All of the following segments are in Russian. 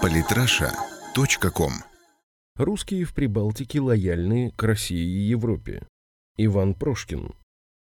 Политраша.ком Русские в Прибалтике лояльны к России и Европе. Иван Прошкин.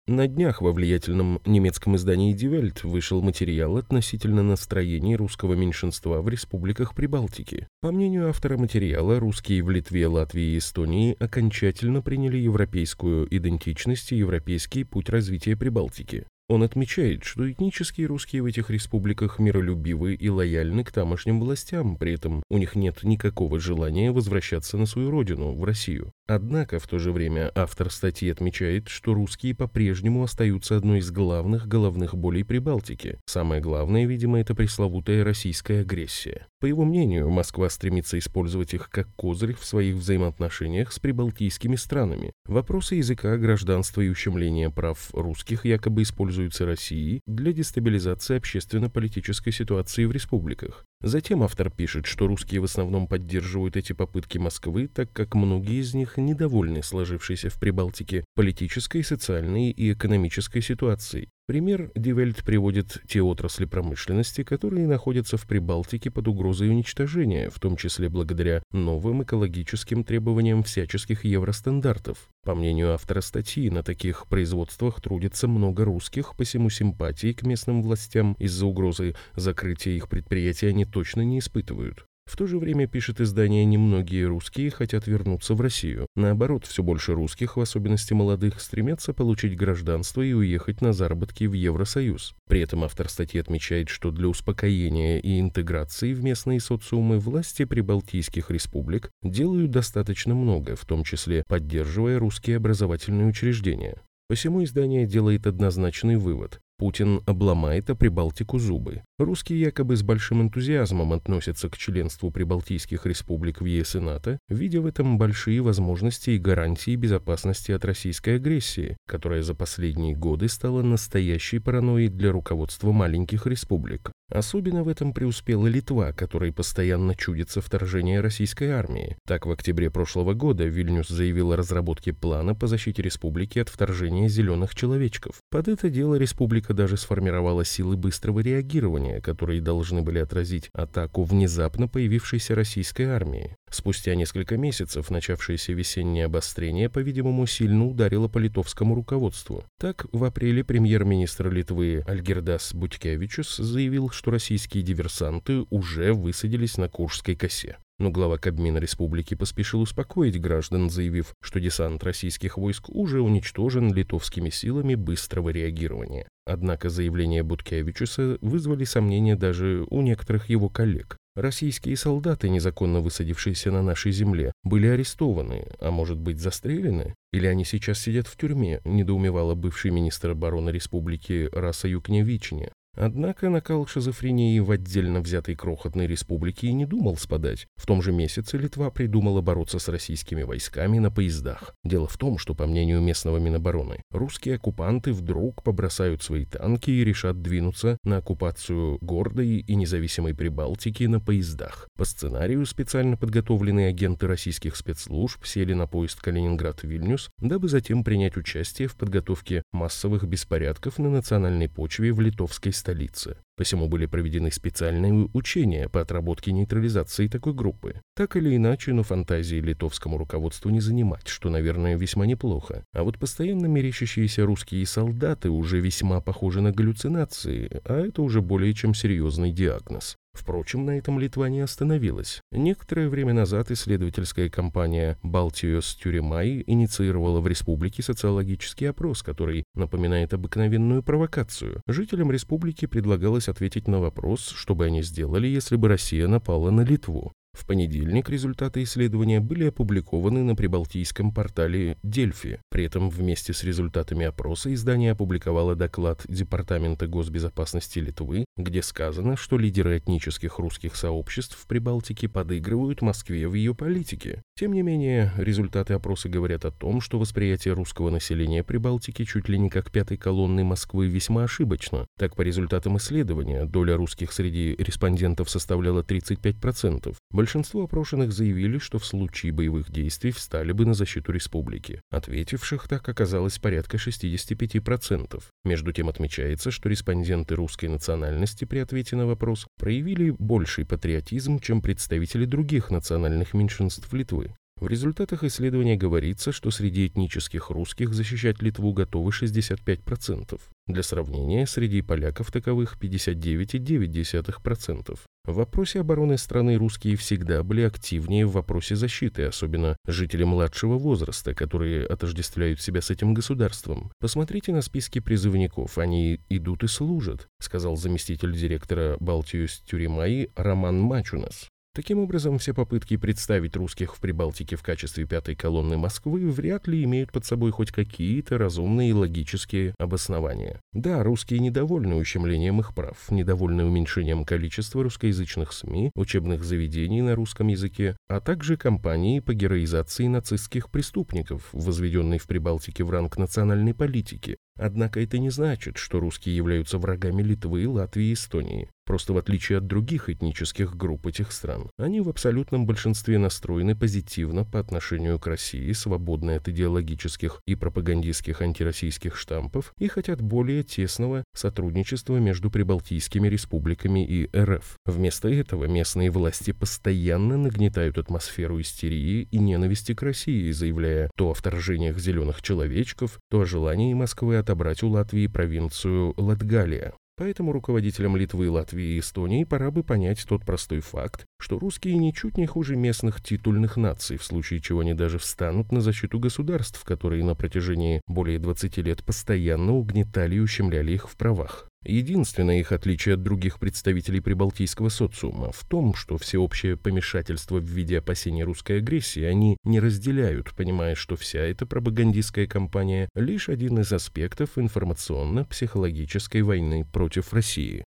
На днях во влиятельном немецком издании Die Welt вышел материал относительно настроений русского меньшинства в республиках Прибалтики. По мнению автора материала, русские в Литве, Латвии и Эстонии окончательно приняли европейскую идентичность и европейский путь развития Прибалтики. Он отмечает, что этнические русские в этих республиках миролюбивы и лояльны к тамошним властям, при этом у них нет никакого желания возвращаться на свою родину, в Россию. Однако в то же время автор статьи отмечает, что русские по-прежнему остаются одной из главных головных болей Прибалтики. Самое главное, видимо, это пресловутая российская агрессия. По его мнению, Москва стремится использовать их как козырь в своих взаимоотношениях с прибалтийскими странами. Вопросы языка, гражданства и ущемления прав русских якобы используются Россией для дестабилизации общественно-политической ситуации в республиках. Затем автор пишет, что русские в основном поддерживают эти попытки Москвы, так как многие из них недовольны сложившейся в Прибалтике политической, социальной и экономической ситуацией. Пример Дивельт приводит те отрасли промышленности, которые находятся в Прибалтике под угрозой уничтожения, в том числе благодаря новым экологическим требованиям всяческих евростандартов. По мнению автора статьи, на таких производствах трудится много русских, посему симпатии к местным властям из-за угрозы закрытия их предприятий они точно не испытывают. В то же время, пишет издание, немногие русские хотят вернуться в Россию. Наоборот, все больше русских, в особенности молодых, стремятся получить гражданство и уехать на заработки в Евросоюз. При этом автор статьи отмечает, что для успокоения и интеграции в местные социумы власти прибалтийских республик делают достаточно много, в том числе поддерживая русские образовательные учреждения. Посему издание делает однозначный вывод. Путин обломает о Прибалтику зубы. Русские якобы с большим энтузиазмом относятся к членству прибалтийских республик в ЕС и НАТО, видя в этом большие возможности и гарантии безопасности от российской агрессии, которая за последние годы стала настоящей паранойей для руководства маленьких республик. Особенно в этом преуспела Литва, которой постоянно чудится вторжение российской армии. Так, в октябре прошлого года Вильнюс заявил о разработке плана по защите республики от вторжения зеленых человечков. Под это дело республика даже сформировала силы быстрого реагирования, которые должны были отразить атаку внезапно появившейся российской армии. Спустя несколько месяцев начавшееся весеннее обострение, по-видимому, сильно ударило по литовскому руководству. Так, в апреле премьер-министр Литвы Альгердас Бутькевичус заявил, что российские диверсанты уже высадились на Куршской косе. Но глава Кабмина республики поспешил успокоить граждан, заявив, что десант российских войск уже уничтожен литовскими силами быстрого реагирования. Однако заявления Буткевичуса вызвали сомнения даже у некоторых его коллег. Российские солдаты, незаконно высадившиеся на нашей земле, были арестованы, а может быть застрелены? Или они сейчас сидят в тюрьме, недоумевала бывший министр обороны республики Раса Юкневичине. Однако накал шизофрении в отдельно взятой крохотной республике и не думал спадать. В том же месяце Литва придумала бороться с российскими войсками на поездах. Дело в том, что, по мнению местного Минобороны, русские оккупанты вдруг побросают свои танки и решат двинуться на оккупацию гордой и независимой Прибалтики на поездах. По сценарию специально подготовленные агенты российских спецслужб сели на поезд Калининград-Вильнюс, дабы затем принять участие в подготовке массовых беспорядков на национальной почве в литовской столице. Посему были проведены специальные учения по отработке нейтрализации такой группы. Так или иначе, но фантазии литовскому руководству не занимать, что, наверное, весьма неплохо. А вот постоянно мерещащиеся русские солдаты уже весьма похожи на галлюцинации, а это уже более чем серьезный диагноз. Впрочем, на этом Литва не остановилась. Некоторое время назад исследовательская компания «Балтиос Тюремай» инициировала в республике социологический опрос, который напоминает обыкновенную провокацию. Жителям республики предлагалось ответить на вопрос, что бы они сделали, если бы Россия напала на Литву. В понедельник результаты исследования были опубликованы на прибалтийском портале Дельфи. При этом вместе с результатами опроса издание опубликовало доклад Департамента госбезопасности Литвы, где сказано, что лидеры этнических русских сообществ в Прибалтике подыгрывают Москве в ее политике. Тем не менее, результаты опроса говорят о том, что восприятие русского населения Прибалтики чуть ли не как пятой колонны Москвы весьма ошибочно. Так, по результатам исследования, доля русских среди респондентов составляла 35%. Большинство опрошенных заявили, что в случае боевых действий встали бы на защиту республики. Ответивших так оказалось порядка 65%. Между тем отмечается, что респонденты русской национальности при ответе на вопрос проявили больший патриотизм, чем представители других национальных меньшинств Литвы. В результатах исследования говорится, что среди этнических русских защищать Литву готовы 65%. Для сравнения, среди поляков таковых 59,9%. В вопросе обороны страны русские всегда были активнее в вопросе защиты, особенно жители младшего возраста, которые отождествляют себя с этим государством. Посмотрите на списки призывников, они идут и служат, сказал заместитель директора Балтиюс Тюремаи Роман Мачунас. Таким образом, все попытки представить русских в Прибалтике в качестве пятой колонны Москвы вряд ли имеют под собой хоть какие-то разумные и логические обоснования. Да, русские недовольны ущемлением их прав, недовольны уменьшением количества русскоязычных СМИ, учебных заведений на русском языке, а также кампании по героизации нацистских преступников, возведенной в Прибалтике в ранг национальной политики. Однако это не значит, что русские являются врагами Литвы, Латвии и Эстонии. Просто в отличие от других этнических групп этих стран, они в абсолютном большинстве настроены позитивно по отношению к России, свободны от идеологических и пропагандистских антироссийских штампов и хотят более тесного сотрудничества между прибалтийскими республиками и РФ. Вместо этого местные власти постоянно нагнетают атмосферу истерии и ненависти к России, заявляя то о вторжениях зеленых человечков, то о желании Москвы отобрать у Латвии провинцию Латгалия. Поэтому руководителям Литвы, Латвии и Эстонии пора бы понять тот простой факт, что русские ничуть не хуже местных титульных наций, в случае чего они даже встанут на защиту государств, которые на протяжении более 20 лет постоянно угнетали и ущемляли их в правах. Единственное их отличие от других представителей прибалтийского социума в том, что всеобщее помешательство в виде опасения русской агрессии они не разделяют, понимая, что вся эта пропагандистская кампания – лишь один из аспектов информационно-психологической войны против России.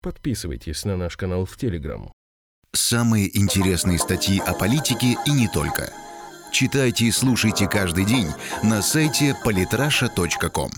Подписывайтесь на наш канал в Телеграм. Самые интересные статьи о политике и не только. Читайте и слушайте каждый день на сайте polytrasha.com.